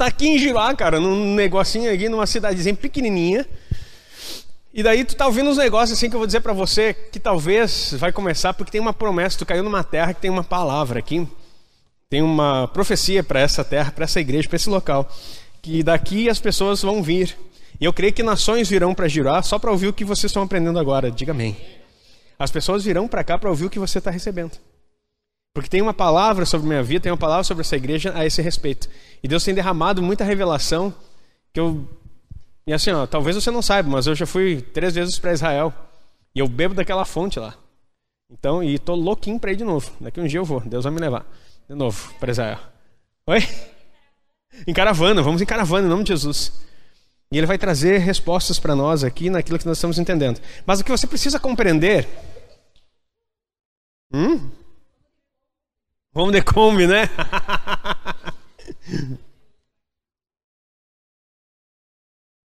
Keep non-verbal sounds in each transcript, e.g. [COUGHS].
tá aqui em Giroá, cara, num negocinho aqui, numa cidadezinha pequenininha. E daí tu tá ouvindo uns negócios assim que eu vou dizer para você que talvez vai começar porque tem uma promessa, tu caiu numa terra que tem uma palavra aqui. Tem uma profecia para essa terra, para essa igreja, para esse local, que daqui as pessoas vão vir. E eu creio que nações virão para Giroá só para ouvir o que vocês estão aprendendo agora. Diga amém. As pessoas virão para cá para ouvir o que você está recebendo. Porque tem uma palavra sobre minha vida, tem uma palavra sobre essa igreja a esse respeito. E Deus tem derramado muita revelação que eu. E assim, ó, talvez você não saiba, mas eu já fui três vezes para Israel. E eu bebo daquela fonte lá. Então, e tô louquinho para ir de novo. Daqui um dia eu vou, Deus vai me levar de novo para Israel. Oi? Em caravana, vamos em caravana em nome de Jesus. E ele vai trazer respostas para nós aqui naquilo que nós estamos entendendo. Mas o que você precisa compreender. Hum? Vamos de Kombi, né? [LAUGHS]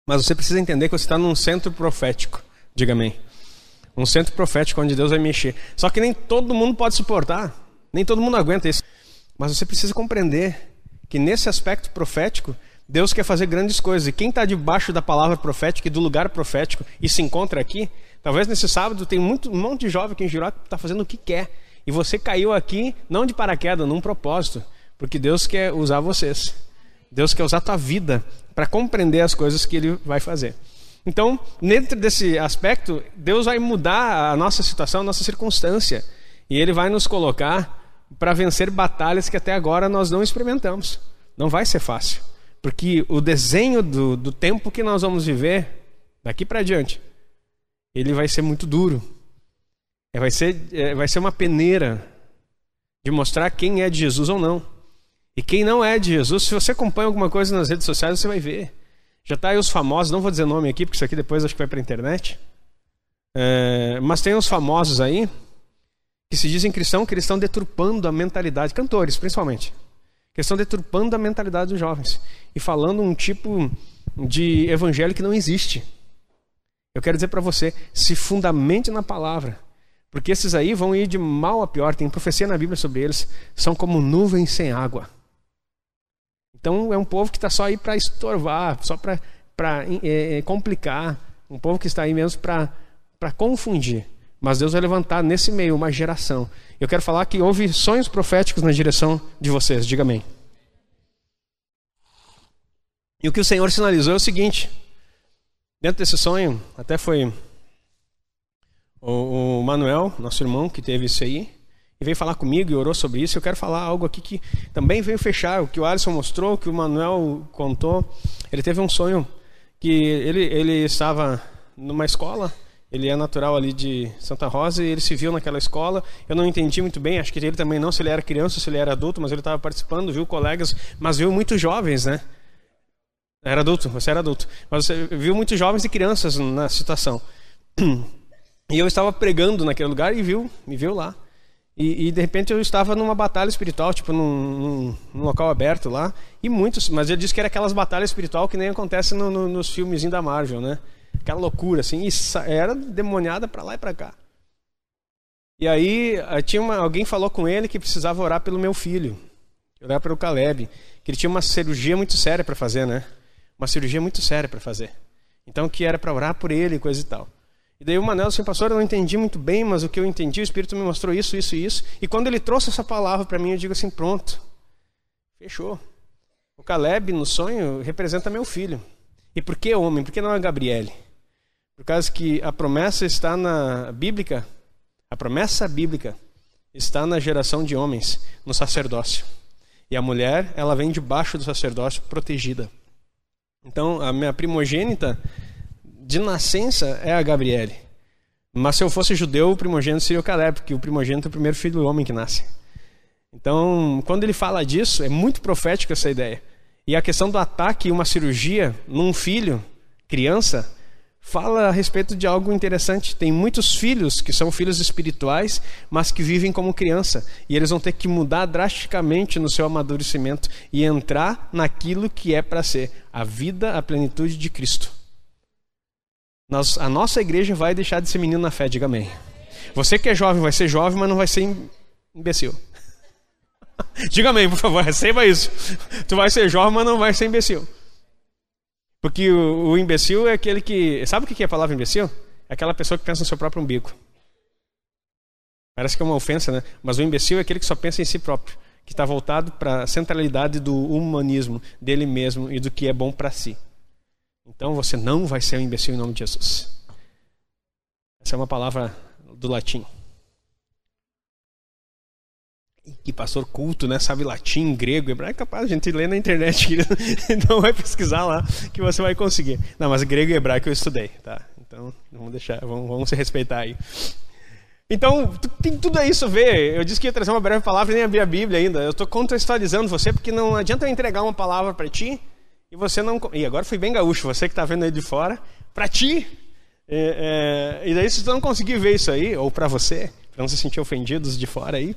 Mas você precisa entender que você está num centro profético. Diga amém. Um centro profético onde Deus vai mexer. Só que nem todo mundo pode suportar. Nem todo mundo aguenta isso. Mas você precisa compreender que nesse aspecto profético, Deus quer fazer grandes coisas. E quem está debaixo da palavra profética e do lugar profético e se encontra aqui, talvez nesse sábado tem muito, um monte de jovem aqui em que está fazendo o que quer e você caiu aqui não de paraquedas, num propósito, porque Deus quer usar vocês. Deus quer usar a tua vida para compreender as coisas que Ele vai fazer. Então, dentro desse aspecto, Deus vai mudar a nossa situação, a nossa circunstância, e Ele vai nos colocar para vencer batalhas que até agora nós não experimentamos. Não vai ser fácil, porque o desenho do, do tempo que nós vamos viver daqui para diante, ele vai ser muito duro, é, vai ser, é, vai ser uma peneira de mostrar quem é de Jesus ou não. E quem não é de Jesus, se você acompanha alguma coisa nas redes sociais, você vai ver. Já está aí os famosos, não vou dizer nome aqui, porque isso aqui depois acho que vai para a internet. É, mas tem uns famosos aí que se dizem cristão, que eles estão deturpando a mentalidade, cantores principalmente, que estão deturpando a mentalidade dos jovens e falando um tipo de evangelho que não existe. Eu quero dizer para você, se fundamente na palavra. Porque esses aí vão ir de mal a pior, tem profecia na Bíblia sobre eles, são como nuvens sem água. Então é um povo que está só aí para estorvar, só para é, é, complicar, um povo que está aí mesmo para confundir. Mas Deus vai levantar nesse meio uma geração. Eu quero falar que houve sonhos proféticos na direção de vocês, diga amém. E o que o Senhor sinalizou é o seguinte: dentro desse sonho, até foi o, o Manuel, nosso irmão, que teve isso aí, e veio falar comigo e orou sobre isso. Eu quero falar algo aqui que também veio fechar o que o Alisson mostrou, o que o Manuel contou. Ele teve um sonho que ele, ele estava numa escola, ele é natural ali de Santa Rosa e ele se viu naquela escola. Eu não entendi muito bem, acho que ele também não, se ele era criança, se ele era adulto, mas ele estava participando, viu colegas, mas viu muitos jovens, né? Era adulto, você era adulto. Mas você viu muitos jovens e crianças na situação. [CLEARS THROAT] E eu estava pregando naquele lugar e viu, me viu lá. E, e, de repente eu estava numa batalha espiritual, tipo num, num, num, local aberto lá, e muitos, mas ele disse que era aquelas batalhas espiritual que nem acontece no, no, nos filmezinhos da Marvel, né? Aquela loucura assim, e era demoniada para lá e para cá. E aí eh, tinha uma, alguém falou com ele que precisava orar pelo meu filho, orar pelo Caleb, que ele tinha uma cirurgia muito séria para fazer, né? Uma cirurgia muito séria para fazer. Então que era para orar por ele coisa e tal. E daí o Manel assim, pastor, eu não entendi muito bem, mas o que eu entendi, o Espírito me mostrou isso, isso e isso. E quando ele trouxe essa palavra para mim, eu digo assim, pronto, fechou. O Caleb, no sonho, representa meu filho. E por que homem? Por que não a Gabriele? Por causa que a promessa está na bíblica, a promessa bíblica está na geração de homens, no sacerdócio. E a mulher, ela vem debaixo do sacerdócio protegida. Então, a minha primogênita de nascença é a Gabriele. Mas se eu fosse judeu, o primogênito seria o Caleb, porque o primogênito é o primeiro filho do homem que nasce. Então, quando ele fala disso, é muito profético essa ideia. E a questão do ataque e uma cirurgia num filho, criança, fala a respeito de algo interessante. Tem muitos filhos que são filhos espirituais, mas que vivem como criança. E eles vão ter que mudar drasticamente no seu amadurecimento e entrar naquilo que é para ser a vida, a plenitude de Cristo. Nós, a nossa igreja vai deixar de ser menino na fé, diga amém. Você que é jovem vai ser jovem, mas não vai ser imbecil. [LAUGHS] Diga amém, por favor, receba isso. [LAUGHS] Tu vai ser jovem, mas não vai ser imbecil. Porque o, o imbecil é aquele que. Sabe o que é a palavra imbecil? É aquela pessoa que pensa no seu próprio umbigo. Parece que é uma ofensa, né? Mas o imbecil é aquele que só pensa em si próprio, que está voltado para a centralidade do humanismo, dele mesmo e do que é bom para si. Então você não vai ser um imbecil em nome de Jesus. Essa é uma palavra do latim. Que pastor culto, né? Sabe latim, grego, hebraico. É capaz, a gente lê na internet. Então [LAUGHS] vai pesquisar lá que você vai conseguir. Não, mas grego e hebraico eu estudei, tá? Então vamos deixar, vamos, vamos se respeitar aí. Então, tem tudo isso a ver. Eu disse que ia trazer uma breve palavra e nem abri a Bíblia ainda. Eu estou contextualizando você, porque não adianta eu entregar uma palavra para ti e você não. E agora fui bem gaúcho, você que está vendo aí de fora, para ti. É, é, e daí, se você não conseguir ver isso aí, ou para você, para não se sentir ofendidos de fora aí,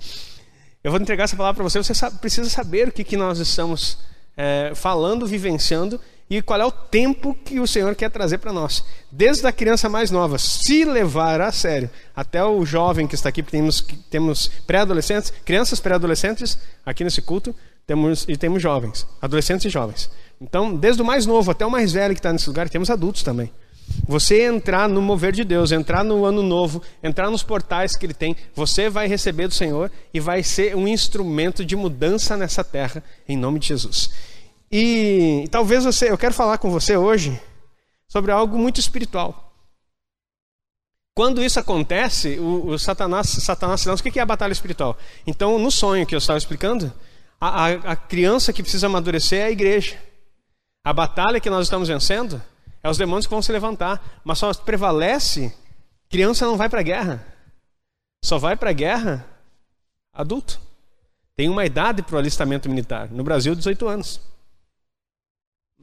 eu vou entregar essa palavra para você. Você sabe, precisa saber o que, que nós estamos é, falando, vivenciando e qual é o tempo que o Senhor quer trazer para nós. Desde a criança mais nova, se levar a sério, até o jovem que está aqui, temos, temos pré-adolescentes, crianças pré-adolescentes aqui nesse culto, temos, e temos jovens, adolescentes e jovens. Então, desde o mais novo até o mais velho que está nesse lugar, temos adultos também. Você entrar no mover de Deus, entrar no ano novo, entrar nos portais que Ele tem, você vai receber do Senhor e vai ser um instrumento de mudança nessa terra, em nome de Jesus. E, talvez você, eu quero falar com você hoje sobre algo muito espiritual. Quando isso acontece, o, o Satanás, Satanás o que é a batalha espiritual? Então, no sonho que eu estava explicando, a, a, a criança que precisa amadurecer é a igreja. A batalha que nós estamos vencendo é os demônios que vão se levantar, mas só prevalece criança não vai para a guerra. Só vai para a guerra adulto. Tem uma idade para o alistamento militar. No Brasil, 18 anos.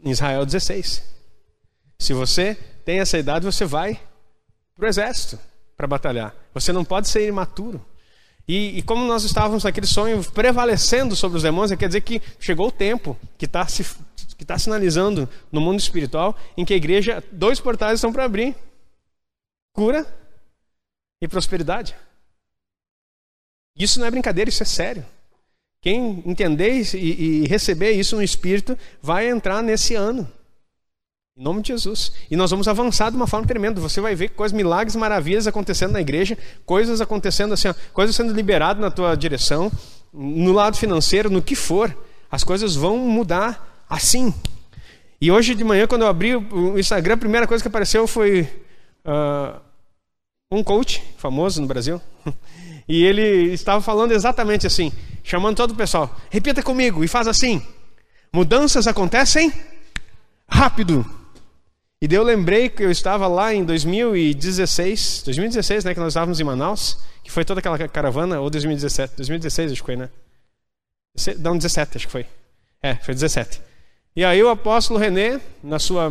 Em Israel, 16. Se você tem essa idade, você vai para o exército para batalhar. Você não pode ser imaturo. E, e, como nós estávamos naquele sonho prevalecendo sobre os demônios, quer dizer que chegou o tempo que está se, que tá sinalizando no mundo espiritual em que a igreja, dois portais estão para abrir: cura e prosperidade. Isso não é brincadeira, isso é sério. Quem entender e, e receber isso no Espírito vai entrar nesse ano. Em nome de Jesus. E nós vamos avançar de uma forma tremenda. Você vai ver coisas, milagres, maravilhas acontecendo na igreja, coisas acontecendo assim, ó, coisas sendo liberadas na tua direção, no lado financeiro, no que for. As coisas vão mudar assim. E hoje de manhã, quando eu abri o Instagram, a primeira coisa que apareceu foi uh, um coach famoso no Brasil. [LAUGHS] E ele estava falando exatamente assim chamando todo o pessoal. Repita comigo e faz assim: mudanças acontecem rápido. E daí eu lembrei que eu estava lá em 2016, 2016, né, que nós estávamos em Manaus, que foi toda aquela caravana, ou 2017, 2016 acho que foi, né? Não, 17 acho que foi. É, foi 17. E aí o apóstolo René, na sua,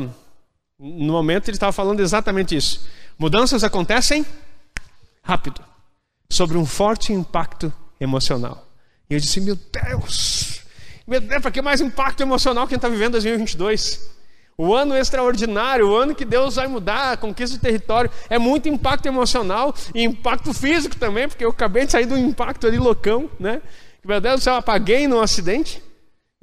no momento, ele estava falando exatamente isso. Mudanças acontecem rápido, sobre um forte impacto emocional. E eu disse: Meu Deus, meu Deus, para que mais impacto emocional que a gente está vivendo em 2022? O ano extraordinário, o ano que Deus vai mudar, a conquista do território, é muito impacto emocional e impacto físico também, porque eu acabei de sair um impacto ali loucão, né? Meu Deus do céu, apaguei num acidente.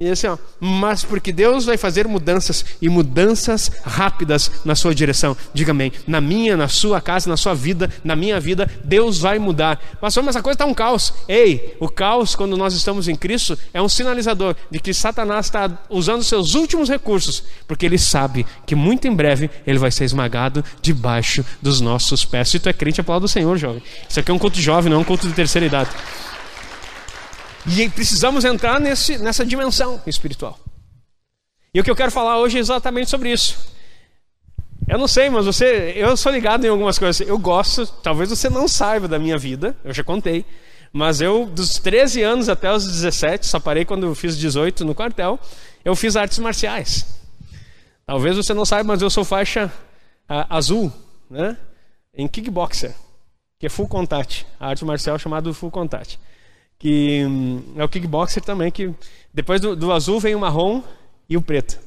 E assim, ó, mas porque Deus vai fazer mudanças e mudanças rápidas na sua direção. Diga amém. Na minha, na sua casa, na sua vida, na minha vida, Deus vai mudar. Mas, mas a coisa está um caos. Ei, o caos, quando nós estamos em Cristo, é um sinalizador de que Satanás está usando seus últimos recursos, porque ele sabe que muito em breve ele vai ser esmagado debaixo dos nossos pés. Se tu é crente, aplauda o Senhor, jovem. Isso aqui é um culto jovem, não é um culto de terceira idade. E precisamos entrar nesse, nessa dimensão espiritual. E o que eu quero falar hoje é exatamente sobre isso. Eu não sei, mas você, eu sou ligado em algumas coisas. Eu gosto, talvez você não saiba da minha vida, eu já contei, mas eu dos 13 anos até os 17, só parei quando eu fiz 18 no quartel, eu fiz artes marciais. Talvez você não saiba, mas eu sou faixa azul, né? Em kickboxer, que é full contact, a arte marcial chamada full contact que hum, é o kickboxer também, que depois do, do, azul vem o marrom e o preto.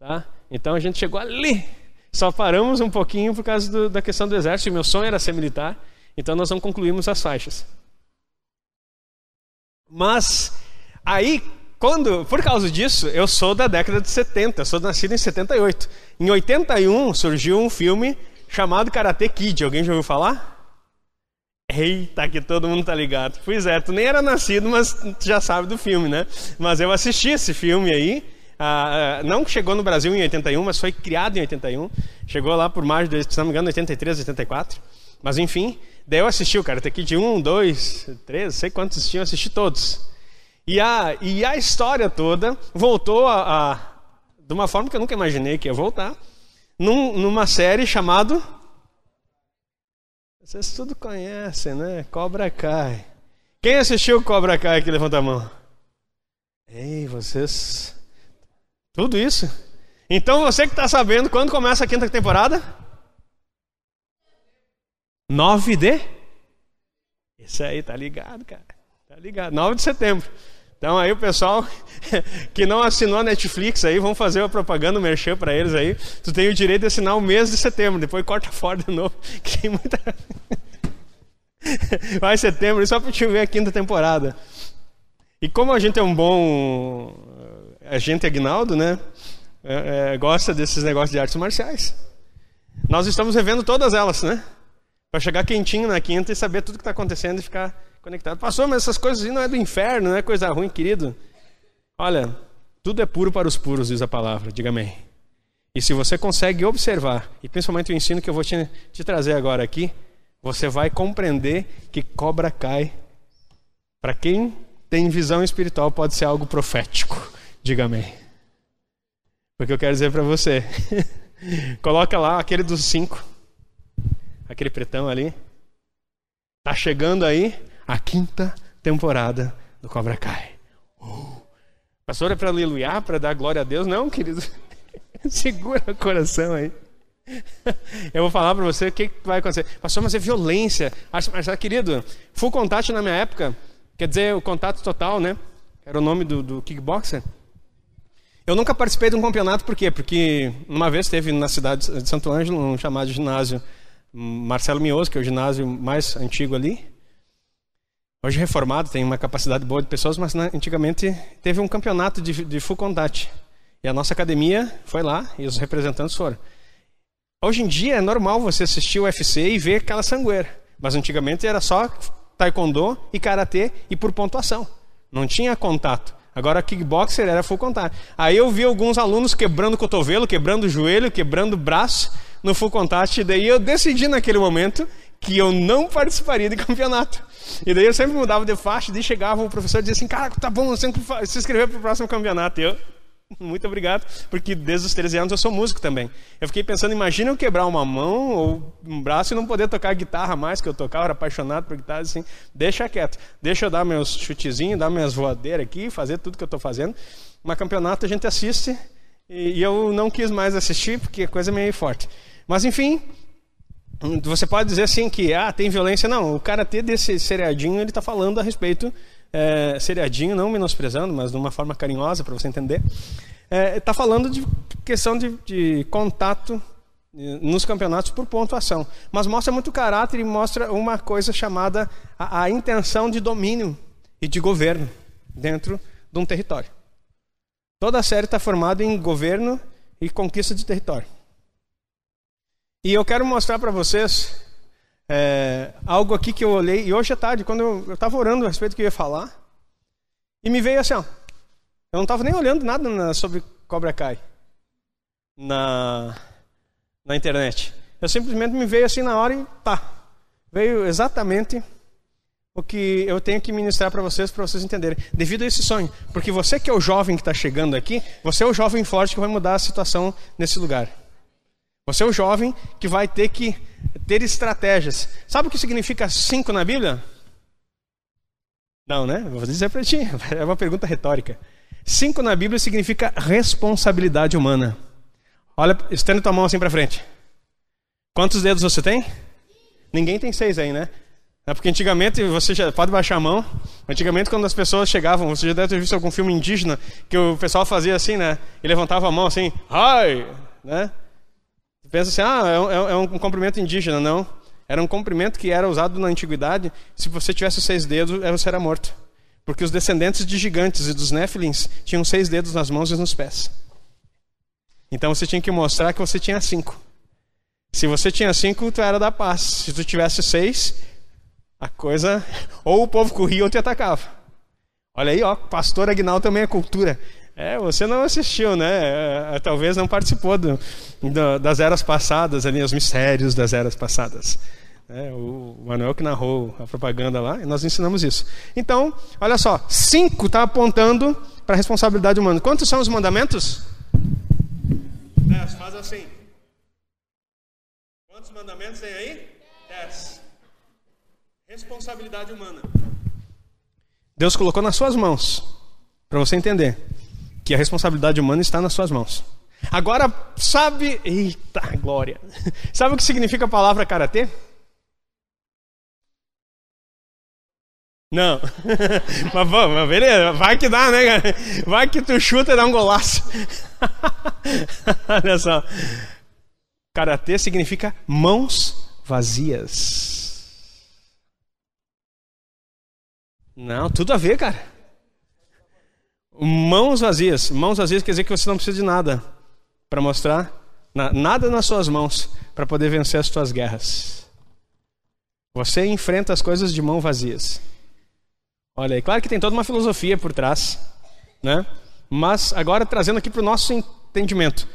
Tá? Então a gente chegou ali. Só paramos um pouquinho por causa do, da questão do exército. Meu sonho era ser militar, então nós não concluímos as faixas. Mas Aí, quando, por causa disso, eu sou da década de 70, sou nascido em 78. Em 81 surgiu um filme chamado Karate Kid. Alguém já ouviu falar? Eita, que todo mundo tá ligado. Pois é, tu nem era nascido, mas tu já sabe do filme, né? Mas eu assisti esse filme aí. Ah, ah não chegou no Brasil em 81, mas foi criado em 81. Chegou lá por mais de, se não me engano, 83, 84. Mas enfim, daí eu assisti o Karate Kid 1, 2, 3, sei quantos tinham, assisti todos. E a, e a história toda voltou a, a, de uma forma que eu nunca imaginei que ia voltar, num, numa série chamada vocês tudo conhecem, né? Cobra Kai. Quem assistiu Cobra Kai aqui? Levanta a mão. Ei, vocês. Tudo isso? Então você que está sabendo, quando começa a quinta temporada? 9 de? Isso aí, tá ligado, cara. Tá ligado. 9 de setembro. Então aí o pessoal [LAUGHS] que não assinou a Netflix aí, vão fazer uma propaganda, um merchan para eles aí. Tu tem o direito de assinar o mês de setembro, depois corta [LAUGHS] fora de novo. Que tem muita... [LAUGHS] Vai setembro, só para te ver a quinta temporada. E como a gente é um bom agente Agnaldo, né? É, é, gosta desses negócios de artes marciais. Nós estamos revendo todas elas, né? Para chegar quentinho na quinta e saber tudo que está acontecendo e ficar conectado. Pastor, mas essas coisas não é do inferno, não é coisa ruim, querido. Olha, tudo é puro para os puros, diz a palavra. Diga amém. E se você consegue observar, e principalmente o ensino que eu vou te, te trazer agora aqui, você vai compreender que cobra cai. Para quem tem visão espiritual, pode ser algo profético. Diga amém. Porque eu quero dizer para você. [LAUGHS] Coloca lá aquele dos cinco. Aquele pretão ali. Tá chegando aí a quinta temporada do Cobra Kai. Uh. Pastor, é para aleluiar, para dar glória a Deus? Não, querido. [LAUGHS] Segura o coração aí. [LAUGHS] Eu vou falar para você o que vai acontecer. Pastor, mas é violência. Mas, querido, full contact na minha época, quer dizer, o contato total, né? Era o nome do, do kickboxer. Eu nunca participei de um campeonato, por quê? Porque uma vez teve na cidade de Santo Ângelo um chamado ginásio Marcelo Mioso, que é o ginásio mais antigo ali. Hoje reformado, tem uma capacidade boa de pessoas, mas né, antigamente teve um campeonato de, de full contact. E a nossa academia foi lá e os representantes foram. Hoje em dia é normal você assistir o UFC e ver aquela sangueira. Mas antigamente era só taekwondo e karatê e por pontuação. Não tinha contato. Agora kickboxer era full contact. Aí eu vi alguns alunos quebrando cotovelo, quebrando joelho, quebrando braço no full contact. Daí eu decidi naquele momento que eu não participaria de campeonato. E daí eu sempre mudava de faixa, e daí chegava o professor e dizia assim, cara, tá bom, você que se inscrever para o próximo campeonato. E eu, [LAUGHS] muito obrigado, porque desde os 13 anos eu sou músico também. Eu fiquei pensando, imagina eu quebrar uma mão ou um braço e não poder tocar guitarra mais que eu tocava, eu era apaixonado por guitarra, assim, deixa quieto, deixa eu dar meus chutezinhos, dar minhas voadeiras aqui, fazer tudo que eu estou fazendo. Mas campeonato a gente assiste e eu não quis mais assistir porque a coisa é meio forte. Mas enfim, você pode dizer assim que ah, tem violência. Não, o karatê desse seriadinho ele está falando a respeito é, seriadinho, não menosprezando, mas de uma forma carinhosa para você entender. Está é, tá falando de questão de, de contato eh, nos campeonatos por pontuação, mas mostra muito caráter e mostra uma coisa chamada a, a intenção de domínio e de governo dentro de um território. Toda a série está formada em governo e conquista de território. E eu quero mostrar para vocês é, algo aqui que eu olhei, e hoje à tarde, quando eu estava orando a respeito do que eu ia falar, e me veio assim, ó, eu não estava nem olhando nada na, sobre Cobra Kai na, na internet. Eu simplesmente me veio assim na hora e pá, veio exatamente o que eu tenho que ministrar para vocês, para vocês entenderem, devido a esse sonho. Porque você que é o jovem que está chegando aqui, você é o jovem forte que vai mudar a situação nesse lugar. Você é o jovem que vai ter que ter estratégias. Sabe o que significa cinco na Bíblia? Não, né? Vou dizer para ti. [LAUGHS] É uma pergunta retórica. Cinco na Bíblia significa responsabilidade humana. Olha, estende tua mão assim para frente. Quantos dedos você tem? Ninguém tem seis aí, né? É porque antigamente, você já pode baixar a mão. Antigamente, quando as pessoas chegavam, você já deve ter visto algum filme indígena que o pessoal fazia assim, né? E levantava a mão assim, ai, né? Pensa assim, ah, é, é, é um cumprimento indígena. Não. Era um cumprimento que era usado na antiguidade. Se você tivesse seis dedos, você era morto. Porque os descendentes de gigantes e dos Néfilins tinham seis dedos nas mãos e nos pés. Então você tinha que mostrar que você tinha cinco. Se você tinha cinco, tu era da paz. Se tu tivesse seis, a coisa. [LAUGHS] Ou o povo corria ou te atacava. Olha aí, ó, pastor Agnaldo também é cultura. É, você não assistiu, né? É, talvez não participou do, do, das eras passadas, ali, os mistérios das eras passadas. É, o Manuel que narrou a propaganda lá, e nós ensinamos isso. Então, olha só, cinco está apontando para a responsabilidade humana. Quantos são os mandamentos? Dez, faz assim. Quantos mandamentos tem aí? Dez. Responsabilidade humana. Deus colocou nas suas mãos, para você entender que a responsabilidade humana está nas suas mãos. Agora, sabe. Eita, glória! [LAUGHS] Sabe o que significa a palavra karatê? Não. [LAUGHS] mas vamos, beleza. Vai que dá, né, cara? Vai que tu chuta e dá um golaço. [LAUGHS] Olha só. Karatê significa mãos vazias. Não, tudo a ver, cara. Mãos vazias. Mãos vazias quer dizer que você não precisa de nada para mostrar nada nas suas mãos para poder vencer as suas guerras. Você enfrenta as coisas de mãos vazias. Olha aí, claro que tem toda uma filosofia por trás, né? Mas agora trazendo aqui para o nosso entendimento.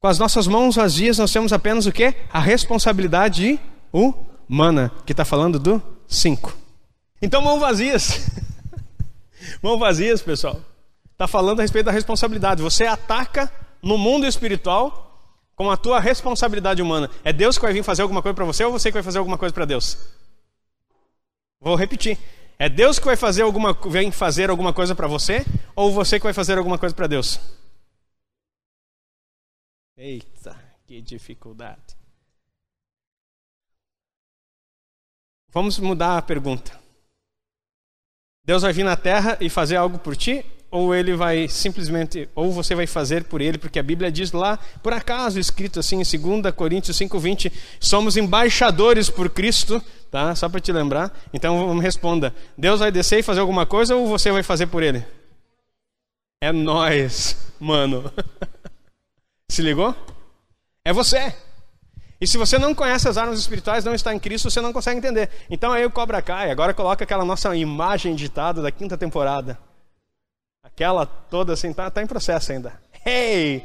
Com as nossas mãos vazias, nós temos apenas o quê? A responsabilidade humana, que está falando do 5. Então, mãos vazias. [LAUGHS] mãos vazias, pessoal. Está falando a respeito da responsabilidade. Você ataca no mundo espiritual com a tua responsabilidade humana. É Deus que vai vir fazer alguma coisa para você ou você que vai fazer alguma coisa para Deus? Vou repetir. É Deus que vai fazer alguma, vem fazer alguma coisa para você ou você que vai fazer alguma coisa para Deus? Eita, que dificuldade. Vamos mudar a pergunta. Deus vai vir na terra e fazer algo por ti ou ele vai simplesmente, ou você vai fazer por ele, porque a Bíblia diz lá, por acaso escrito assim em 2 Coríntios 5:20, somos embaixadores por Cristo, tá? Só para te lembrar. Então responda, Deus vai descer e fazer alguma coisa ou você vai fazer por ele? É nós, mano. [LAUGHS] Se ligou? É você. E se você não conhece as armas espirituais, não está em Cristo, você não consegue entender. Então aí o cobra cai. Agora coloca aquela nossa imagem ditada da quinta temporada. Aquela toda assim, tá, tá em processo ainda. Hey!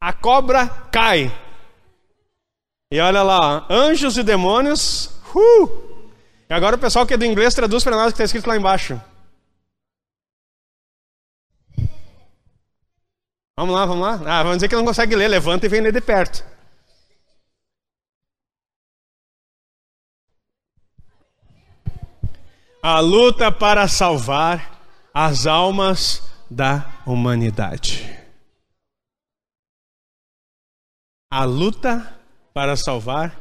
A cobra cai. E olha lá, anjos e demônios. Uh! E agora o pessoal que é do inglês traduz para nós o que está escrito lá embaixo. Vamos lá, vamos lá. Ah, vamos dizer que não consegue ler. Levanta e vem ler de perto. A luta para salvar as almas da humanidade. A luta para salvar.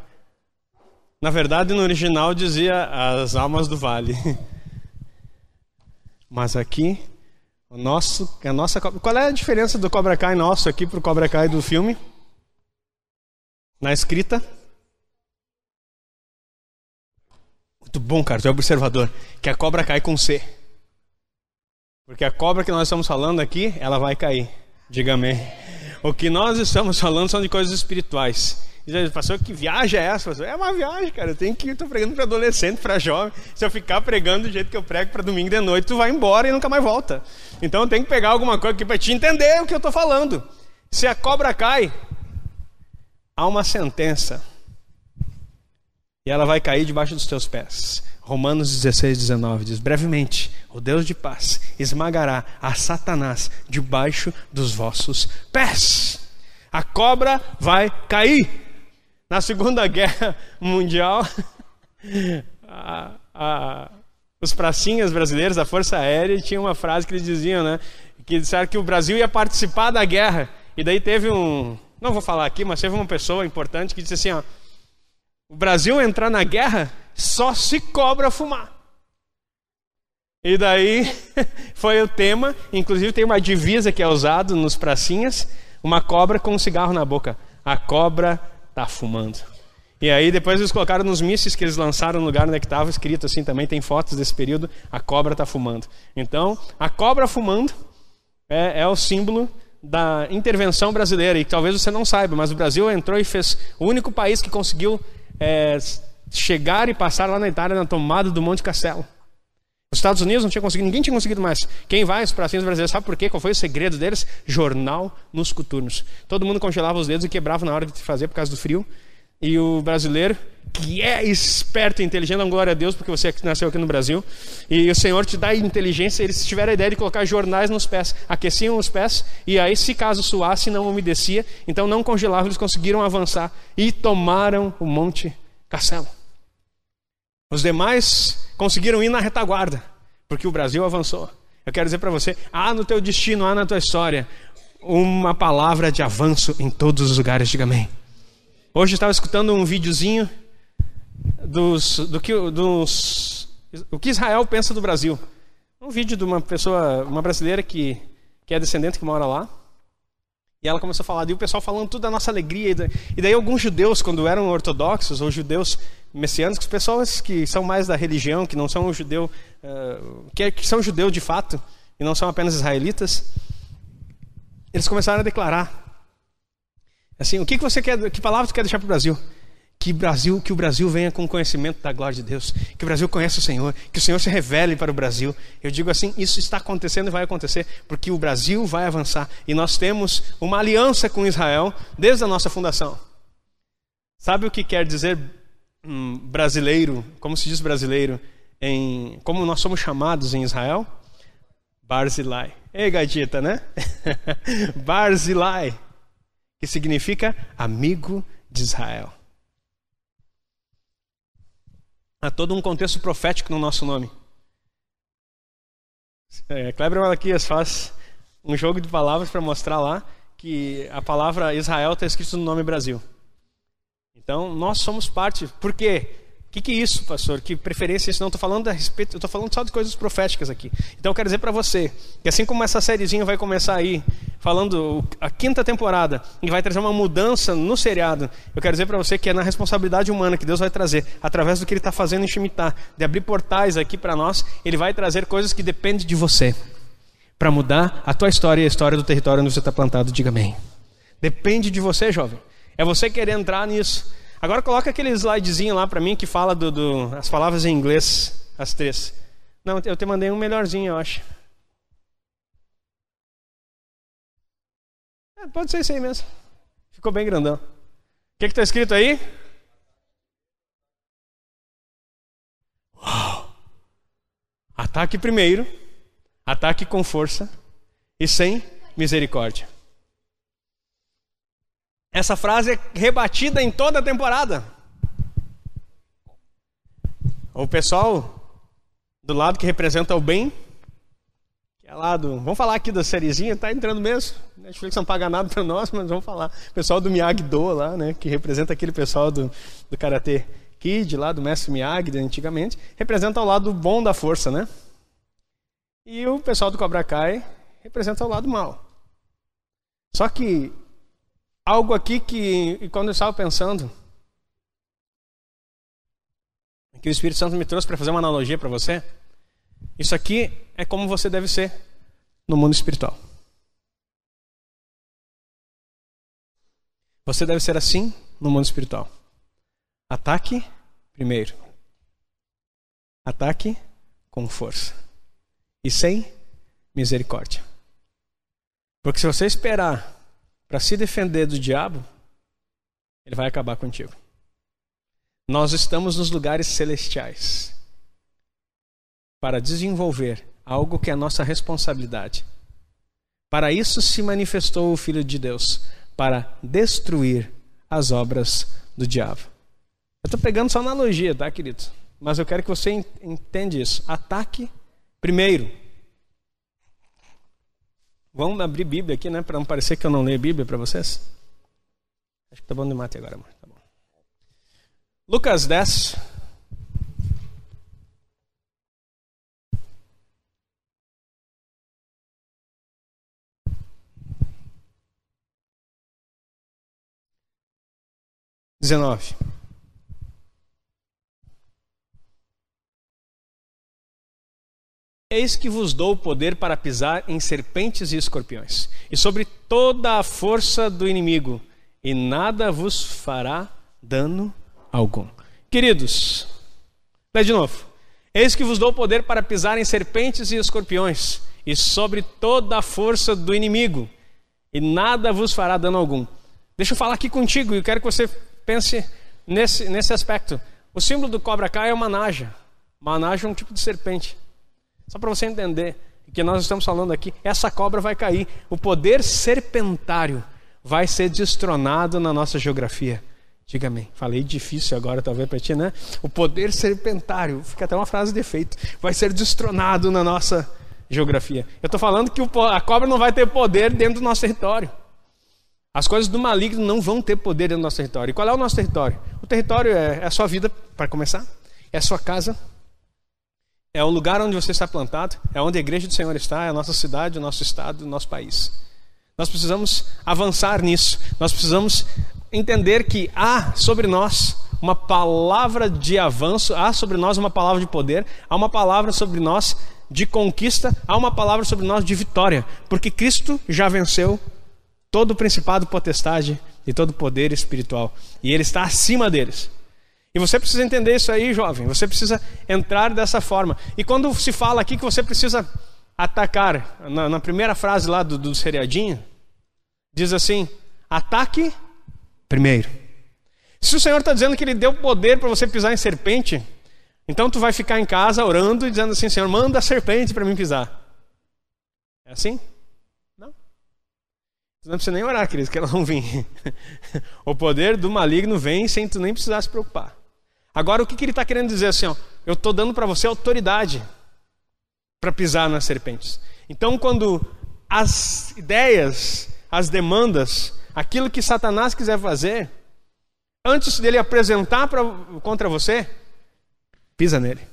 Na verdade, no original dizia as almas do vale. [LAUGHS] Mas aqui, o nosso, a nossa. Qual é a diferença do Cobra Kai nosso aqui para o Cobra Kai do filme? Na escrita? Muito bom, cara, tu é observador. Que a cobra cai com C. Porque a cobra que nós estamos falando aqui, ela vai cair. Diga amém. O que nós estamos falando são de coisas espirituais. Pastor, que viagem é essa? é uma viagem, cara. Eu tenho que estou pregando para adolescente, para jovem. Se eu ficar pregando do jeito que eu prego para domingo de noite, tu vai embora e nunca mais volta. Então eu tenho que pegar alguma coisa aqui para te entender o que eu estou falando. Se a cobra cai, há uma sentença. E ela vai cair debaixo dos teus pés. Romanos 16, 19 diz: brevemente, o Deus de paz esmagará a Satanás debaixo dos vossos pés. A cobra vai cair. Na Segunda Guerra Mundial, [LAUGHS] a, a, os pracinhas brasileiros da Força Aérea tinham uma frase que eles diziam, né? Que disseram que o Brasil ia participar da guerra. E daí teve um. Não vou falar aqui, mas teve uma pessoa importante que disse assim: ó, o Brasil entrar na guerra só se cobra fumar. E daí [LAUGHS] foi o tema, inclusive tem uma divisa que é usada nos pracinhas, uma cobra com um cigarro na boca. A cobra está fumando. E aí depois eles colocaram nos mísseis que eles lançaram no lugar onde é estava escrito assim também, tem fotos desse período, a cobra está fumando. Então, a cobra fumando é, é, o símbolo da intervenção brasileira. E talvez você não saiba, mas o Brasil entrou e fez o único país que conseguiu é, chegar e passar lá na Itália na tomada do Monte Castelo. Os Estados Unidos não tinha conseguido, ninguém tinha conseguido mais. Quem vai para pracinhas brasileiros sabe por quê? Qual foi o segredo deles? Jornal nos coturnos. Todo mundo congelava os dedos e quebrava na hora de fazer por causa do frio. E o brasileiro, que é esperto e inteligente, não glória a Deus, porque você nasceu aqui no Brasil, e o Senhor te dá inteligência, eles tiveram a ideia de colocar jornais nos pés, aqueciam os pés, e aí, se caso suasse, não umedecia, então não congelavam, eles conseguiram avançar e tomaram o Monte Castelo. Os demais conseguiram ir na retaguarda, porque o Brasil avançou. Eu quero dizer para você: há no teu destino, há na tua história, uma palavra de avanço em todos os lugares. Diga amém. Hoje eu estava escutando um videozinho dos, do que, dos, o que Israel pensa do Brasil. Um vídeo de uma pessoa, uma brasileira que, que é descendente, que mora lá. E ela começou a falar, e o pessoal falando tudo da nossa alegria. E daí alguns judeus, quando eram ortodoxos, ou judeus messiânicos, pessoas que são mais da religião, que não são judeu, uh, que, que são judeus de fato, e não são apenas israelitas, eles começaram a declarar Assim, o que você quer, que palavra você quer deixar para o Brasil? Que, Brasil? que o Brasil venha com conhecimento da glória de Deus, que o Brasil conheça o Senhor, que o Senhor se revele para o Brasil. Eu digo assim, isso está acontecendo e vai acontecer, porque o Brasil vai avançar e nós temos uma aliança com Israel desde a nossa fundação. Sabe o que quer dizer hum, brasileiro? Como se diz brasileiro? Em, como nós somos chamados em Israel? Barzilai. Ei, gatita, né? [LAUGHS] Barzilai que significa amigo de Israel. Há todo um contexto profético no nosso nome. É, Kleber Malaquias faz um jogo de palavras para mostrar lá que a palavra Israel está escrito no nome Brasil. Então, nós somos parte. Por quê? O que, que é isso, pastor? Que preferência é isso? Não, estou falando a respeito, estou falando só de coisas proféticas aqui. Então eu quero dizer para você que assim como essa sériezinha vai começar aí, falando a quinta temporada, e vai trazer uma mudança no seriado, eu quero dizer para você que é na responsabilidade humana que Deus vai trazer, através do que Ele está fazendo em Shemitah, de abrir portais aqui para nós, Ele vai trazer coisas que dependem de você, para mudar a tua história e a história do território onde você está plantado. Diga amém. Depende de você, jovem. É você querer entrar nisso. Agora coloca aquele slidezinho lá para mim que fala do, do, as palavras em inglês, as três. Não, eu te mandei um melhorzinho, eu acho. É, pode ser isso aí mesmo. Ficou bem grandão. O que está escrito aí? Uau. Ataque primeiro, ataque com força e sem misericórdia. Essa frase é rebatida em toda a temporada. O pessoal do lado que representa o bem, que é lá do. Vamos falar aqui da sériezinha, tá entrando mesmo. Netflix não paga nada para nós, mas vamos falar. O pessoal do Miyagi-Do lá, né, que representa aquele pessoal do, do Karate Kid, lá do mestre Miyagi, antigamente, representa o lado bom da força, né? E o pessoal do Cobra Kai representa o lado mal. Só que algo aqui que, quando eu estava pensando, que o Espírito Santo me trouxe para fazer uma analogia para você. Isso aqui é como você deve ser no mundo espiritual. Você deve ser assim no mundo espiritual. Ataque primeiro. Ataque com força. E sem misericórdia. Porque se você esperar para se defender do diabo, ele vai acabar contigo. Nós estamos nos lugares celestiais para desenvolver algo que é nossa responsabilidade. Para isso se manifestou o Filho de Deus, para destruir as obras do diabo. Eu estou pegando só analogia, tá, querido? Mas eu quero que você entenda isso. Ataque primeiro. Vamos abrir Bíblia aqui, né? Para não parecer que eu não leio Bíblia para vocês. Acho que tá bom de mate agora, amor. Tá bom. Lucas 10. Dezenove. Eis que vos dou o poder para pisar em serpentes e escorpiões, e sobre toda a força do inimigo, e nada vos fará dano algum. Queridos, lê de novo. Eis que vos dou o poder para pisar em serpentes e escorpiões, e sobre toda a força do inimigo, e nada vos fará dano algum. Deixa eu falar aqui contigo, e eu quero que você pense nesse, nesse aspecto. O símbolo do cobra cá é uma naja. Uma naja é um tipo de serpente. Só para você entender que nós estamos falando aqui, essa cobra vai cair. O poder serpentário vai ser destronado na nossa geografia. Diga amém. Falei difícil agora, talvez para ti, né? O poder serpentário, fica até uma frase de efeito, vai ser destronado na nossa geografia. Eu estou falando que a cobra não vai ter poder dentro do nosso território. As coisas do maligno não vão ter poder dentro do nosso território. E qual é o nosso território? O território é, é a sua vida, para começar, é a sua casa, é o lugar onde você está plantado, é onde a igreja do Senhor está, é a nossa cidade, o nosso estado, o nosso país. Nós precisamos avançar nisso. Nós precisamos entender que há sobre nós uma palavra de avanço, há sobre nós uma palavra de poder, há uma palavra sobre nós de conquista, há uma palavra sobre nós de vitória, porque Cristo já venceu todo o principado, potestade e todo o poder espiritual, e ele está acima deles. E você precisa entender isso aí, jovem. Você precisa entrar dessa forma. E quando se fala aqui que você precisa atacar, na, na primeira frase lá do, do seriadinho, diz assim: ataque primeiro. Se o Senhor está dizendo que Ele deu poder para você pisar em serpente, então tu vai ficar em casa orando e dizendo assim: Senhor, manda a serpente para mim pisar. É assim? Não. Tu não precisa nem orar, querido, que ela [LAUGHS] não vem. o poder do maligno vem sem tu nem precisar se preocupar. Agora, o que, que ele está querendo dizer assim? Ó, eu estou dando para você autoridade para pisar nas serpentes. Então, quando as ideias, as demandas, aquilo que Satanás quiser fazer, antes dele apresentar pra, contra você, pisa nele.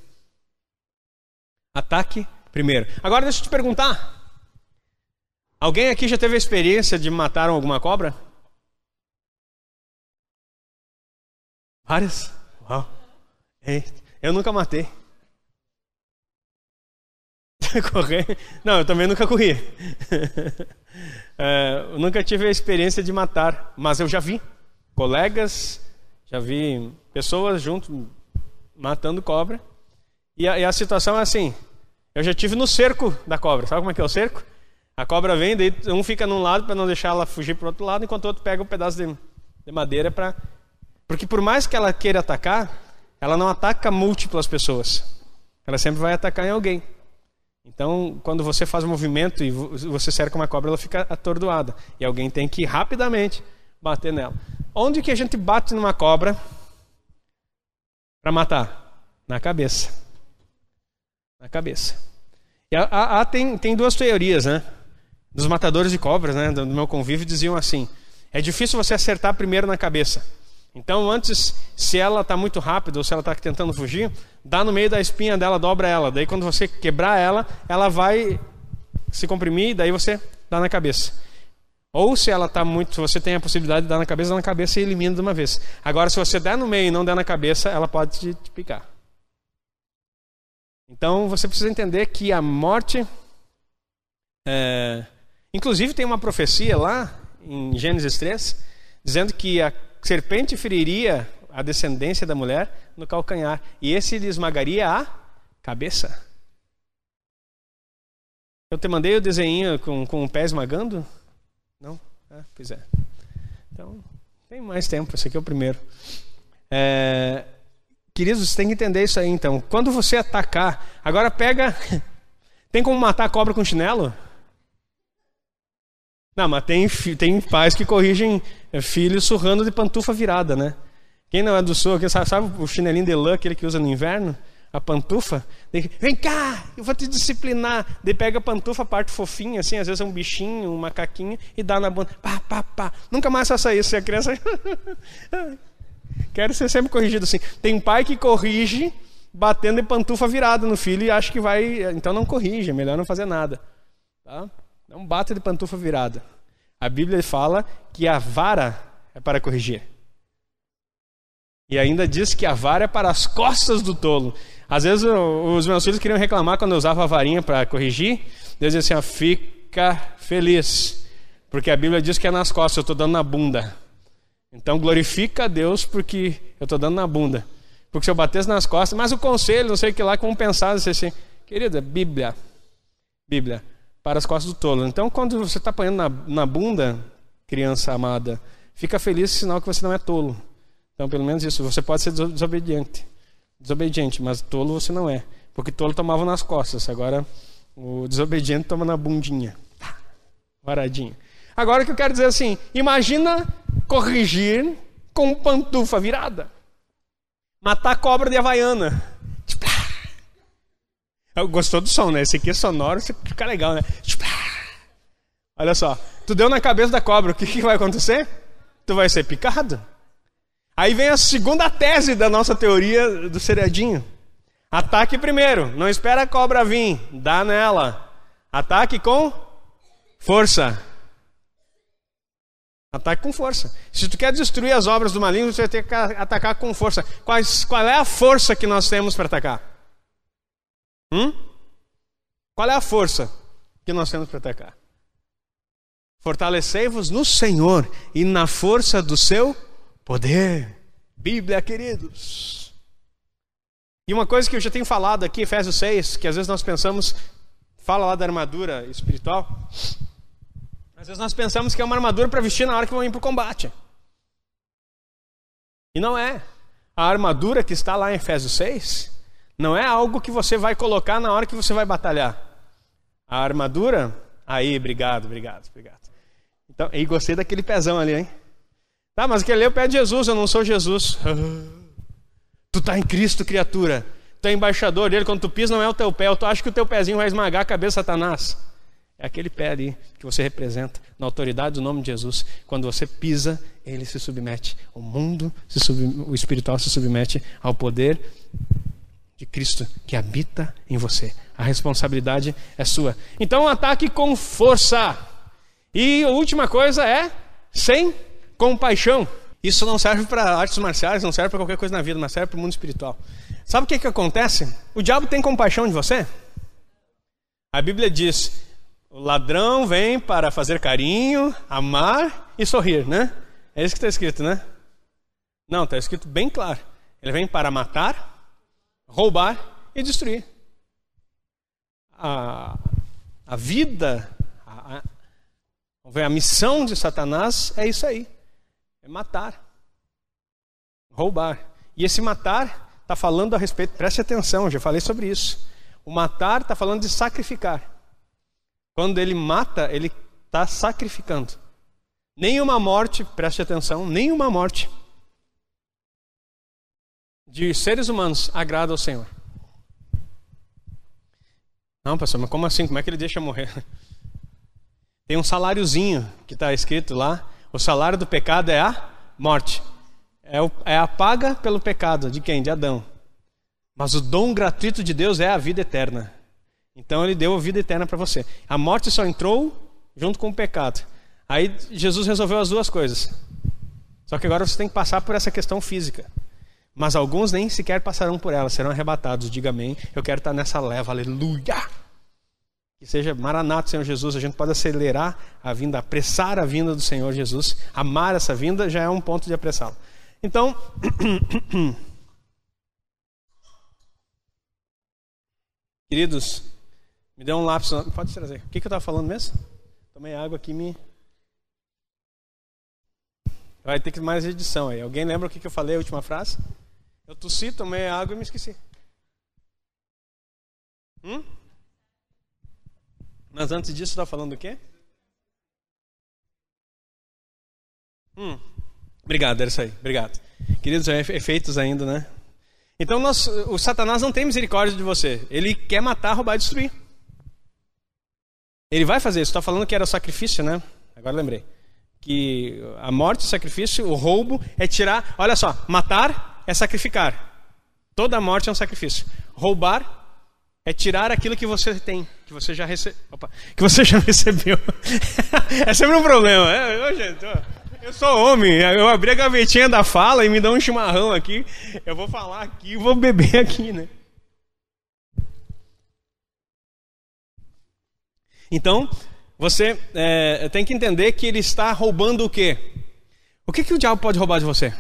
Ataque primeiro. Agora, deixa eu te perguntar. Alguém aqui já teve a experiência de matar alguma cobra? Várias? Uau. Eu nunca matei. [LAUGHS] Correr? Não, eu também nunca corri. [LAUGHS] é, eu nunca tive a experiência de matar, mas eu já vi colegas, já vi pessoas junto matando cobra. E a, e a situação é assim: eu já tive no cerco da cobra. Sabe como é que é o cerco? A cobra vem, daí um fica num lado para não deixar ela fugir para o outro lado, enquanto o outro pega um pedaço de, de madeira para. Porque por mais que ela queira atacar, ela não ataca múltiplas pessoas. Ela sempre vai atacar em alguém. Então, quando você faz um movimento e você cerca uma cobra, ela fica atordoada. E alguém tem que rapidamente bater nela. Onde que a gente bate numa cobra para matar? Na cabeça. Na cabeça. E há, há, tem, tem duas teorias, né? Dos matadores de cobras, né? Do meu convívio diziam assim: é difícil você acertar primeiro na cabeça. Então, antes, se ela está muito rápida ou se ela está tentando fugir, dá no meio da espinha dela, dobra ela. Daí, quando você quebrar ela, ela vai se comprimir, daí você dá na cabeça. Ou se ela está muito, você tem a possibilidade de dar na cabeça, dá na cabeça e elimina de uma vez. Agora, se você der no meio e não der na cabeça, ela pode te, te picar. Então, você precisa entender que a morte. É... Inclusive, tem uma profecia lá, em Gênesis 3, dizendo que a serpente feriria a descendência da mulher no calcanhar, e esse lhe esmagaria a cabeça. Eu te mandei o desenho com, com o pé esmagando? Não? Ah, pois é. Então, tem mais tempo, esse aqui é o primeiro. É, queridos, você tem que entender isso aí então. Quando você atacar, agora pega. [LAUGHS] Tem como matar a cobra com chinelo? Não, mas tem, tem pais que corrigem é, filhos surrando de pantufa virada, né? Quem não é do sul, sabe, sabe o chinelinho de lã, aquele que usa no inverno? A pantufa? Vem cá, eu vou te disciplinar. Daí pega a pantufa, parte fofinha, assim, às vezes é um bichinho, um macaquinho, e dá na bunda. Pá, pá, pá. Nunca mais faça isso. Se a criança. [LAUGHS] Quero ser sempre corrigido assim. Tem pai que corrige batendo de pantufa virada no filho e acha que vai. Então não corrige, é melhor não fazer nada. Tá? Não bata de pantufa virada. A Bíblia fala que a vara é para corrigir. E ainda diz que a vara é para as costas do tolo. Às vezes os meus filhos queriam reclamar quando eu usava a varinha para corrigir. Deus dizia assim: fica feliz, porque a Bíblia diz que é nas costas, eu estou dando na bunda. Então glorifica a Deus porque eu estou dando na bunda. Porque se eu batesse nas costas, mas o conselho, não sei o que lá, como pensar, assim, querida, Bíblia, Bíblia, para as costas do tolo. Então quando você está apanhando na, na bunda, criança amada, fica feliz, sinal que você não é tolo. Então pelo menos isso, você pode ser desobediente desobediente, mas tolo você não é. Porque tolo tomava nas costas, agora o desobediente toma na bundinha. Varadinha. Agora o que eu quero dizer é assim: imagina corrigir com pantufa virada. Matar cobra de havaiana. Gostou do som, né? Esse aqui é sonoro, fica legal, né? Tipo, Olha só, tu deu na cabeça da cobra, o que, que vai acontecer? Tu vai ser picado. Aí vem a segunda tese da nossa teoria do seriadinho. Ataque primeiro, não espera a cobra vir, dá nela. Ataque com força. Ataque com força. Se tu quer destruir as obras do maligno, você vai ter que atacar com força. Quais, qual é a força que nós temos para atacar? Hum? Qual é a força que nós temos para atacar? Fortalecei-vos no Senhor e na força do seu Poder. Bíblia, queridos. E uma coisa que eu já tenho falado aqui, Efésios 6, que às vezes nós pensamos, fala lá da armadura espiritual. Às vezes nós pensamos que é uma armadura para vestir na hora que vamos ir para o combate. E não é. A armadura que está lá em Efésios 6 não é algo que você vai colocar na hora que você vai batalhar. A armadura, aí, obrigado, obrigado, obrigado. Então, e gostei daquele pezão ali, hein? Tá, mas aquele é o pé de Jesus, eu não sou Jesus. [LAUGHS] tu está em Cristo, criatura. Tu é embaixador dele, quando tu pisa não é o teu pé. Tu acha que o teu pezinho vai esmagar a cabeça de Satanás. É aquele pé ali que você representa na autoridade do nome de Jesus. Quando você pisa, ele se submete. O mundo, se sub... o espiritual se submete ao poder de Cristo que habita em você. A responsabilidade é sua. Então, ataque com força. E a última coisa é sem compaixão. Isso não serve para artes marciais, não serve para qualquer coisa na vida, mas serve para o mundo espiritual. Sabe o que, que acontece? O diabo tem compaixão de você? A Bíblia diz: o ladrão vem para fazer carinho, amar e sorrir, né? É isso que está escrito, né? Não, está escrito bem claro. Ele vem para matar, roubar e destruir. A, a vida, a, a, a missão de Satanás é isso aí. É matar. Roubar. E esse matar está falando a respeito, preste atenção, já falei sobre isso. O matar está falando de sacrificar. Quando ele mata, ele está sacrificando. Nenhuma morte, preste atenção, nenhuma morte de seres humanos agrada ao Senhor. Não, pastor, mas como assim? Como é que ele deixa morrer? [LAUGHS] Tem um saláriozinho que está escrito lá o salário do pecado é a morte. É, o, é a paga pelo pecado. De quem? De Adão. Mas o dom gratuito de Deus é a vida eterna. Então ele deu a vida eterna para você. A morte só entrou junto com o pecado. Aí Jesus resolveu as duas coisas. Só que agora você tem que passar por essa questão física. Mas alguns nem sequer passarão por ela, serão arrebatados. Diga amém. Eu quero estar nessa leva, aleluia. Que seja maranata, Senhor Jesus, a gente pode acelerar a vinda, apressar a vinda do Senhor Jesus. Amar essa vinda já é um ponto de apressá-la. Então, [COUGHS] queridos, me dê um lápis. Pode trazer. O que, que eu estava falando mesmo? Tomei água aqui me. Vai ter que mais edição aí. Alguém lembra o que, que eu falei a última frase? Eu tossi, tomei água e me esqueci. Hum? Mas antes disso, está falando o quê? Hum. Obrigado, era isso aí. Obrigado. Queridos, é efeitos ainda, né? Então, nós, o Satanás não tem misericórdia de você. Ele quer matar, roubar e destruir. Ele vai fazer isso. Está falando que era sacrifício, né? Agora lembrei. Que a morte, o sacrifício, o roubo é tirar. Olha só, matar é sacrificar. Toda morte é um sacrifício. Roubar é tirar aquilo que você tem, que você já, que você já [LAUGHS] recebeu. é sempre um problema. Né? Eu, sou homem, eu abri a gavetinha da fala e me dá um chimarrão aqui. Eu vou falar aqui, e vou beber [LAUGHS] aqui, né? Então, você é, tem que entender que ele está roubando o quê? O que, que o diabo pode roubar de você?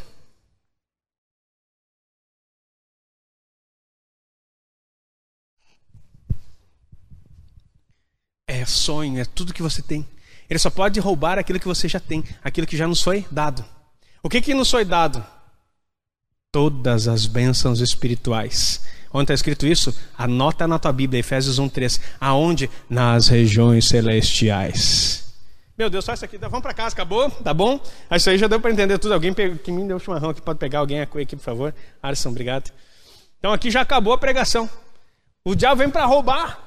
Sonho, é tudo que você tem. Ele só pode roubar aquilo que você já tem, aquilo que já nos foi dado. O que, que nos foi dado? Todas as bênçãos espirituais. Onde está escrito isso? Anota na tua Bíblia, Efésios 1,3. Aonde? Nas regiões celestiais. Meu Deus, só isso aqui. Vamos para casa, acabou? Tá bom? Isso aí já deu para entender tudo. Alguém que me deu um chimarrão aqui, pode pegar alguém aqui, por favor? Alisson, obrigado. Então aqui já acabou a pregação. O diabo vem para roubar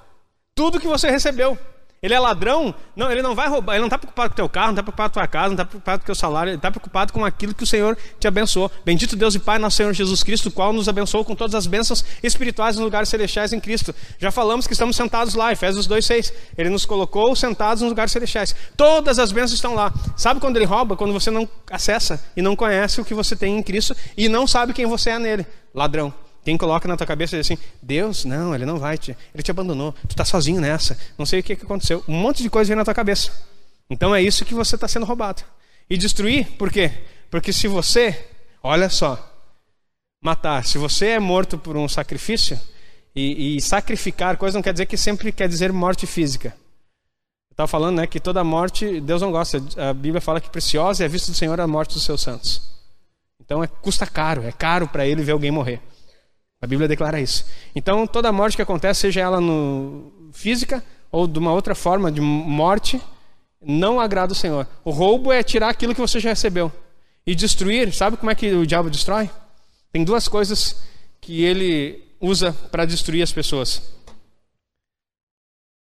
tudo que você recebeu. Ele é ladrão? Não, ele não vai roubar. Ele não está preocupado com o teu carro, não está preocupado com a tua casa, não está preocupado com o teu salário. Ele está preocupado com aquilo que o Senhor te abençoou. Bendito Deus e Pai, nosso Senhor Jesus Cristo, qual nos abençoou com todas as bênçãos espirituais nos lugares celestiais em Cristo. Já falamos que estamos sentados lá, Efésios 2,6. Ele nos colocou sentados nos lugares celestiais. Todas as bênçãos estão lá. Sabe quando ele rouba? Quando você não acessa e não conhece o que você tem em Cristo e não sabe quem você é nele. Ladrão. Quem coloca na tua cabeça diz assim: Deus, não, ele não vai te. Ele te abandonou. Tu está sozinho nessa. Não sei o que, que aconteceu. Um monte de coisa vem na tua cabeça. Então é isso que você está sendo roubado. E destruir, por quê? Porque se você, olha só, matar, se você é morto por um sacrifício, e, e sacrificar coisa não quer dizer que sempre quer dizer morte física. Estava falando né, que toda morte, Deus não gosta. A Bíblia fala que preciosa é a vista do Senhor a morte dos seus santos. Então é, custa caro, é caro para ele ver alguém morrer. A Bíblia declara isso. Então, toda morte que acontece, seja ela no física ou de uma outra forma de morte, não agrada o Senhor. O roubo é tirar aquilo que você já recebeu. E destruir, sabe como é que o diabo destrói? Tem duas coisas que ele usa para destruir as pessoas: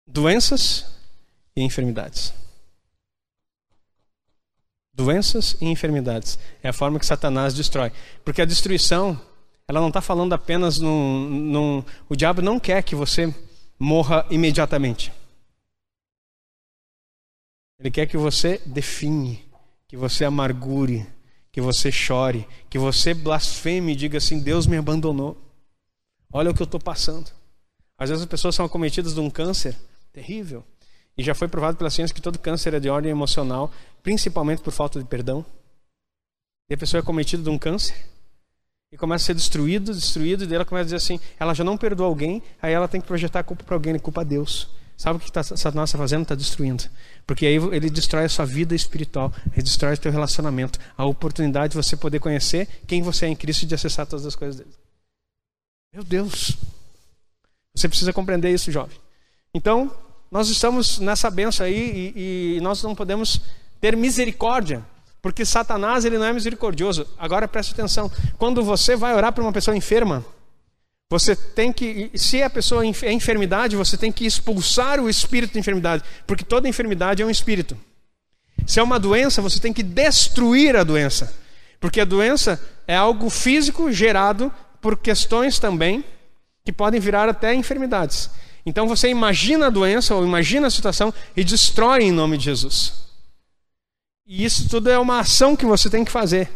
doenças e enfermidades. Doenças e enfermidades. É a forma que Satanás destrói. Porque a destruição ela não está falando apenas num, num. O diabo não quer que você morra imediatamente. Ele quer que você define, que você amargure, que você chore, que você blasfeme e diga assim: Deus me abandonou. Olha o que eu estou passando. Às vezes as pessoas são acometidas de um câncer terrível. E já foi provado pela ciência que todo câncer é de ordem emocional, principalmente por falta de perdão. E a pessoa é cometida de um câncer e começa a ser destruído, destruído, e daí ela começa a dizer assim: ela já não perdoa alguém, aí ela tem que projetar a culpa para alguém, a culpa a Deus. Sabe o que tá, Satanás está fazendo? Está destruindo. Porque aí ele destrói a sua vida espiritual, ele destrói o teu relacionamento, a oportunidade de você poder conhecer quem você é em Cristo e de acessar todas as coisas dele. Meu Deus! Você precisa compreender isso, jovem. Então, nós estamos nessa benção aí e, e nós não podemos ter misericórdia porque Satanás ele não é misericordioso. Agora preste atenção. Quando você vai orar para uma pessoa enferma, você tem que, se a pessoa é enfermidade, você tem que expulsar o espírito de enfermidade, porque toda enfermidade é um espírito. Se é uma doença, você tem que destruir a doença, porque a doença é algo físico gerado por questões também que podem virar até enfermidades. Então você imagina a doença ou imagina a situação e destrói em nome de Jesus. E isso tudo é uma ação que você tem que fazer.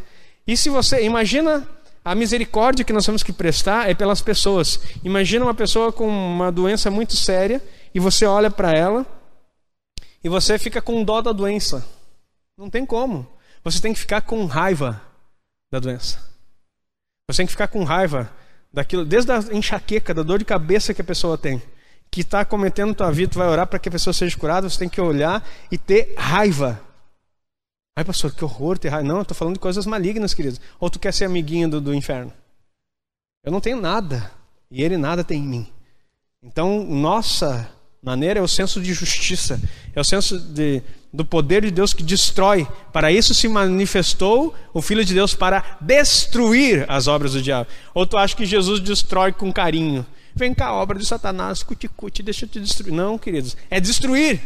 E se você imagina a misericórdia que nós temos que prestar é pelas pessoas. Imagina uma pessoa com uma doença muito séria e você olha para ela e você fica com dó da doença. Não tem como. Você tem que ficar com raiva da doença. Você tem que ficar com raiva daquilo, desde a enxaqueca, da dor de cabeça que a pessoa tem, que está cometendo tua vida, tu vai orar para que a pessoa seja curada, você tem que olhar e ter raiva Ai, pastor, que horror ter raiva. Não, eu estou falando de coisas malignas, queridos. Ou tu quer ser amiguinho do, do inferno? Eu não tenho nada. E ele nada tem em mim. Então, nossa maneira é o senso de justiça. É o senso de, do poder de Deus que destrói. Para isso se manifestou o Filho de Deus para destruir as obras do diabo. Ou tu acha que Jesus destrói com carinho? Vem cá, obra de Satanás, cuti-cuti, deixa eu te destruir. Não, queridos. É destruir.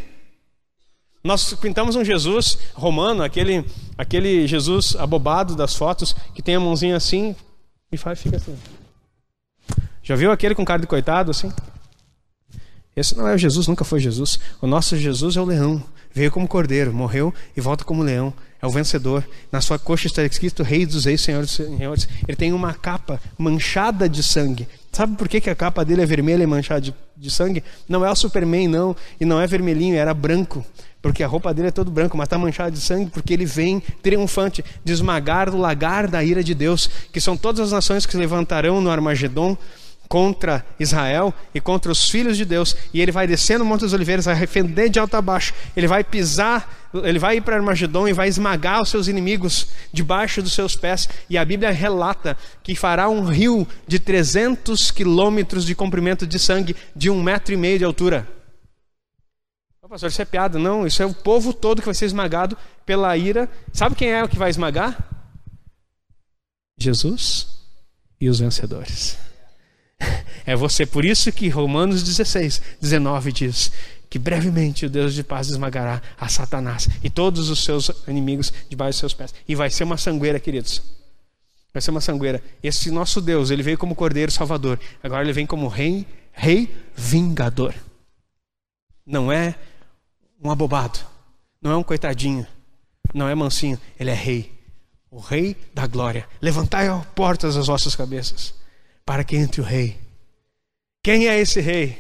Nós pintamos um Jesus romano, aquele, aquele Jesus abobado das fotos, que tem a mãozinha assim e faz, fica assim. Já viu aquele com cara de coitado assim? Esse não é o Jesus, nunca foi Jesus. O nosso Jesus é o leão. Veio como cordeiro, morreu e volta como leão. é o vencedor. Na sua coxa está escrito Rei dos Reis, Senhor dos Senhores. Ele tem uma capa manchada de sangue. Sabe por que, que a capa dele é vermelha e manchada de, de sangue? Não é o Superman, não. E não é vermelhinho, era branco. Porque a roupa dele é todo branco, mas está manchada de sangue porque ele vem triunfante de esmagar o lagar da ira de Deus, que são todas as nações que se levantarão no Armagedon contra Israel e contra os filhos de Deus, e ele vai descer no Monte das Oliveiras, vai arrefender de alto a baixo, ele vai pisar, ele vai ir para Armagedon e vai esmagar os seus inimigos debaixo dos seus pés, e a Bíblia relata que fará um rio de 300 quilômetros de comprimento de sangue, de um metro e meio de altura. Oh, pastor, isso é piada. Não, isso é o povo todo que vai ser esmagado pela ira. Sabe quem é o que vai esmagar? Jesus e os vencedores. É você. Por isso que Romanos 16, 19 diz que brevemente o Deus de paz esmagará a Satanás e todos os seus inimigos debaixo dos seus pés. E vai ser uma sangueira, queridos. Vai ser uma sangueira. Esse nosso Deus, ele veio como Cordeiro Salvador. Agora ele vem como Rei, Rei Vingador. Não é um abobado. Não é um coitadinho. Não é mansinho. Ele é Rei. O Rei da glória. Levantai, portas as vossas cabeças para que entre o rei. Quem é esse rei?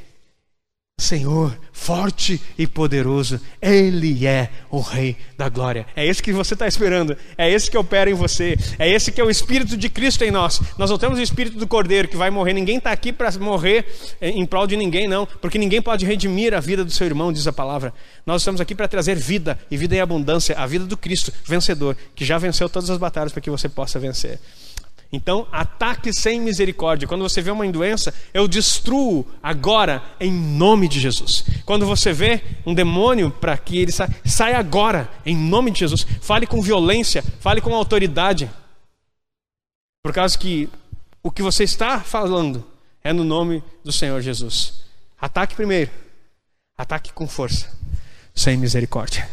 Senhor, forte e poderoso, Ele é o Rei da glória. É esse que você está esperando, é esse que opera em você, é esse que é o Espírito de Cristo em nós. Nós não temos o Espírito do Cordeiro que vai morrer, ninguém está aqui para morrer em prol de ninguém, não, porque ninguém pode redimir a vida do seu irmão, diz a palavra. Nós estamos aqui para trazer vida e vida em abundância, a vida do Cristo, vencedor, que já venceu todas as batalhas para que você possa vencer. Então, ataque sem misericórdia. Quando você vê uma doença, eu destruo agora em nome de Jesus. Quando você vê um demônio para que ele saia, sai agora em nome de Jesus. Fale com violência, fale com autoridade. Por causa que o que você está falando é no nome do Senhor Jesus. Ataque primeiro. Ataque com força, sem misericórdia.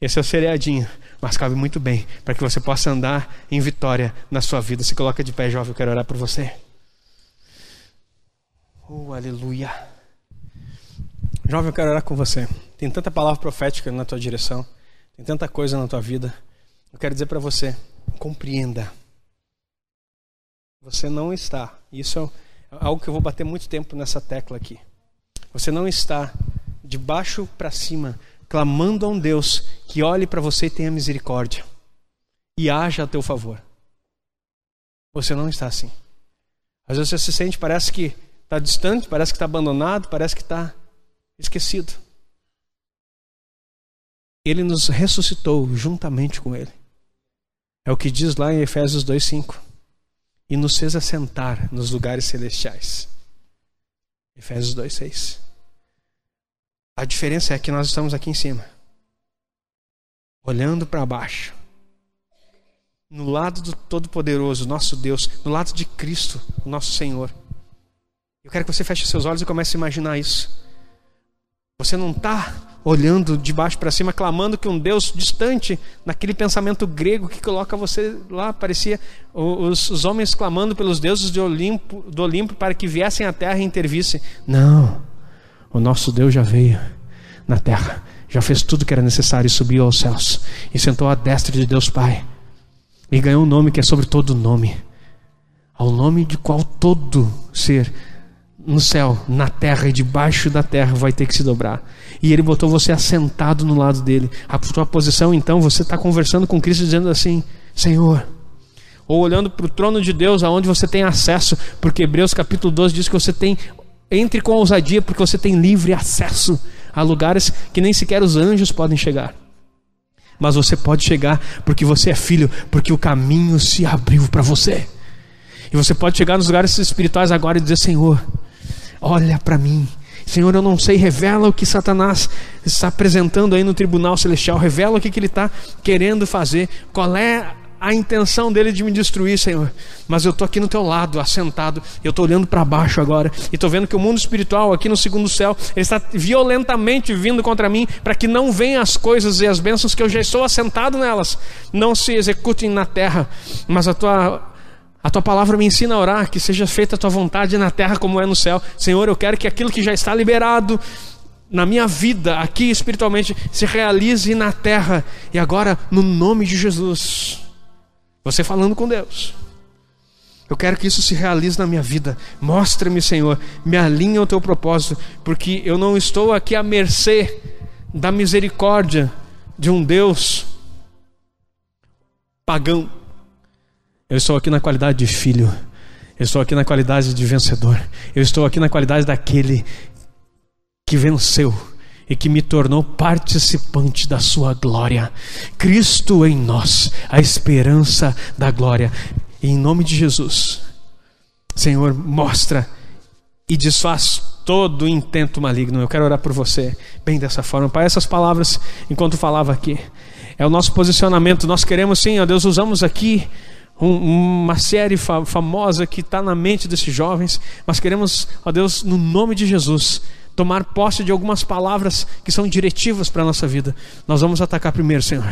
Esse é o seriadinho mas cabe muito bem para que você possa andar em vitória na sua vida. Se coloca de pé, jovem, eu quero orar por você. Oh, aleluia. Jovem, eu quero orar com você. Tem tanta palavra profética na tua direção, tem tanta coisa na tua vida. Eu quero dizer para você: compreenda. Você não está, isso é algo que eu vou bater muito tempo nessa tecla aqui. Você não está de baixo para cima clamando a um Deus que olhe para você e tenha misericórdia e haja a teu favor. Você não está assim. Às vezes você se sente, parece que está distante, parece que está abandonado, parece que está esquecido. Ele nos ressuscitou juntamente com Ele. É o que diz lá em Efésios 2,5. E nos fez assentar nos lugares celestiais. Efésios 2,6. A diferença é que nós estamos aqui em cima, olhando para baixo, no lado do Todo-Poderoso, nosso Deus, no lado de Cristo, nosso Senhor. Eu quero que você feche seus olhos e comece a imaginar isso. Você não está olhando de baixo para cima, clamando que um Deus distante, naquele pensamento grego que coloca você lá, parecia os, os homens clamando pelos deuses do Olimpo, do Olimpo para que viessem à terra e intervissem. Não. O nosso Deus já veio na terra, já fez tudo que era necessário e subiu aos céus e sentou à destra de Deus Pai e ganhou um nome que é sobre todo nome, ao nome de qual todo ser no céu, na terra e debaixo da terra vai ter que se dobrar. E ele botou você assentado no lado dele. A tua posição, então, você está conversando com Cristo dizendo assim: Senhor, ou olhando para o trono de Deus, aonde você tem acesso, porque Hebreus capítulo 12 diz que você tem entre com ousadia, porque você tem livre acesso a lugares que nem sequer os anjos podem chegar. Mas você pode chegar porque você é filho, porque o caminho se abriu para você. E você pode chegar nos lugares espirituais agora e dizer: Senhor, olha para mim. Senhor, eu não sei, revela o que Satanás está apresentando aí no tribunal celestial, revela o que, que ele está querendo fazer, qual é a intenção dele de me destruir, Senhor. Mas eu estou aqui no teu lado, assentado, eu estou olhando para baixo agora, e estou vendo que o mundo espiritual, aqui no segundo céu, ele está violentamente vindo contra mim, para que não venham as coisas e as bênçãos que eu já estou assentado nelas, não se executem na terra, mas a tua. A tua palavra me ensina a orar, que seja feita a tua vontade na terra como é no céu. Senhor, eu quero que aquilo que já está liberado na minha vida aqui espiritualmente se realize na terra e agora no nome de Jesus. Você falando com Deus. Eu quero que isso se realize na minha vida. Mostra-me, Senhor, me alinha ao teu propósito, porque eu não estou aqui à mercê da misericórdia de um Deus pagão. Eu estou aqui na qualidade de filho. Eu estou aqui na qualidade de vencedor. Eu estou aqui na qualidade daquele que venceu e que me tornou participante da sua glória. Cristo em nós, a esperança da glória. Em nome de Jesus, Senhor, mostra e desfaz todo o intento maligno. Eu quero orar por você, bem dessa forma. Pai, essas palavras, enquanto falava aqui, é o nosso posicionamento. Nós queremos sim, ó Deus, usamos aqui um, uma série fa famosa que está na mente desses jovens, mas queremos, ó Deus, no nome de Jesus, tomar posse de algumas palavras que são diretivas para a nossa vida. Nós vamos atacar primeiro, Senhor.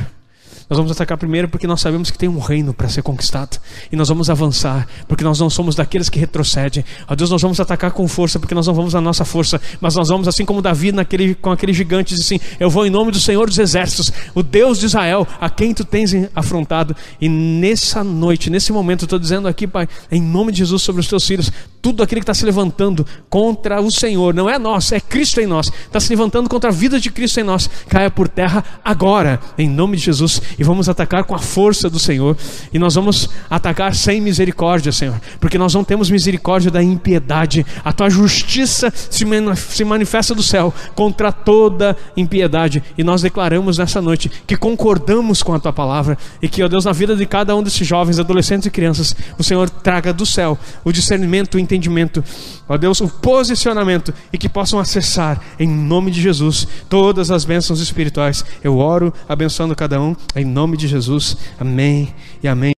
Nós vamos atacar primeiro porque nós sabemos que tem um reino para ser conquistado. E nós vamos avançar, porque nós não somos daqueles que retrocedem. Ó Deus, nós vamos atacar com força, porque nós não vamos na nossa força, mas nós vamos, assim como Davi naquele, com aquele gigante, diz assim: Eu vou em nome do Senhor dos Exércitos, o Deus de Israel, a quem tu tens afrontado. E nessa noite, nesse momento, eu estou dizendo aqui, Pai, em nome de Jesus sobre os teus filhos, tudo aquele que está se levantando contra o Senhor, não é nós, é Cristo em nós, está se levantando contra a vida de Cristo em nós, caia por terra agora, em nome de Jesus e vamos atacar com a força do Senhor. E nós vamos atacar sem misericórdia, Senhor, porque nós não temos misericórdia da impiedade. A tua justiça se manifesta do céu contra toda impiedade. E nós declaramos nessa noite que concordamos com a tua palavra e que, ó Deus, na vida de cada um desses jovens, adolescentes e crianças, o Senhor traga do céu o discernimento, o entendimento, ó Deus, o posicionamento e que possam acessar em nome de Jesus todas as bênçãos espirituais. Eu oro abençoando cada um em nome de Jesus. Amém e amém.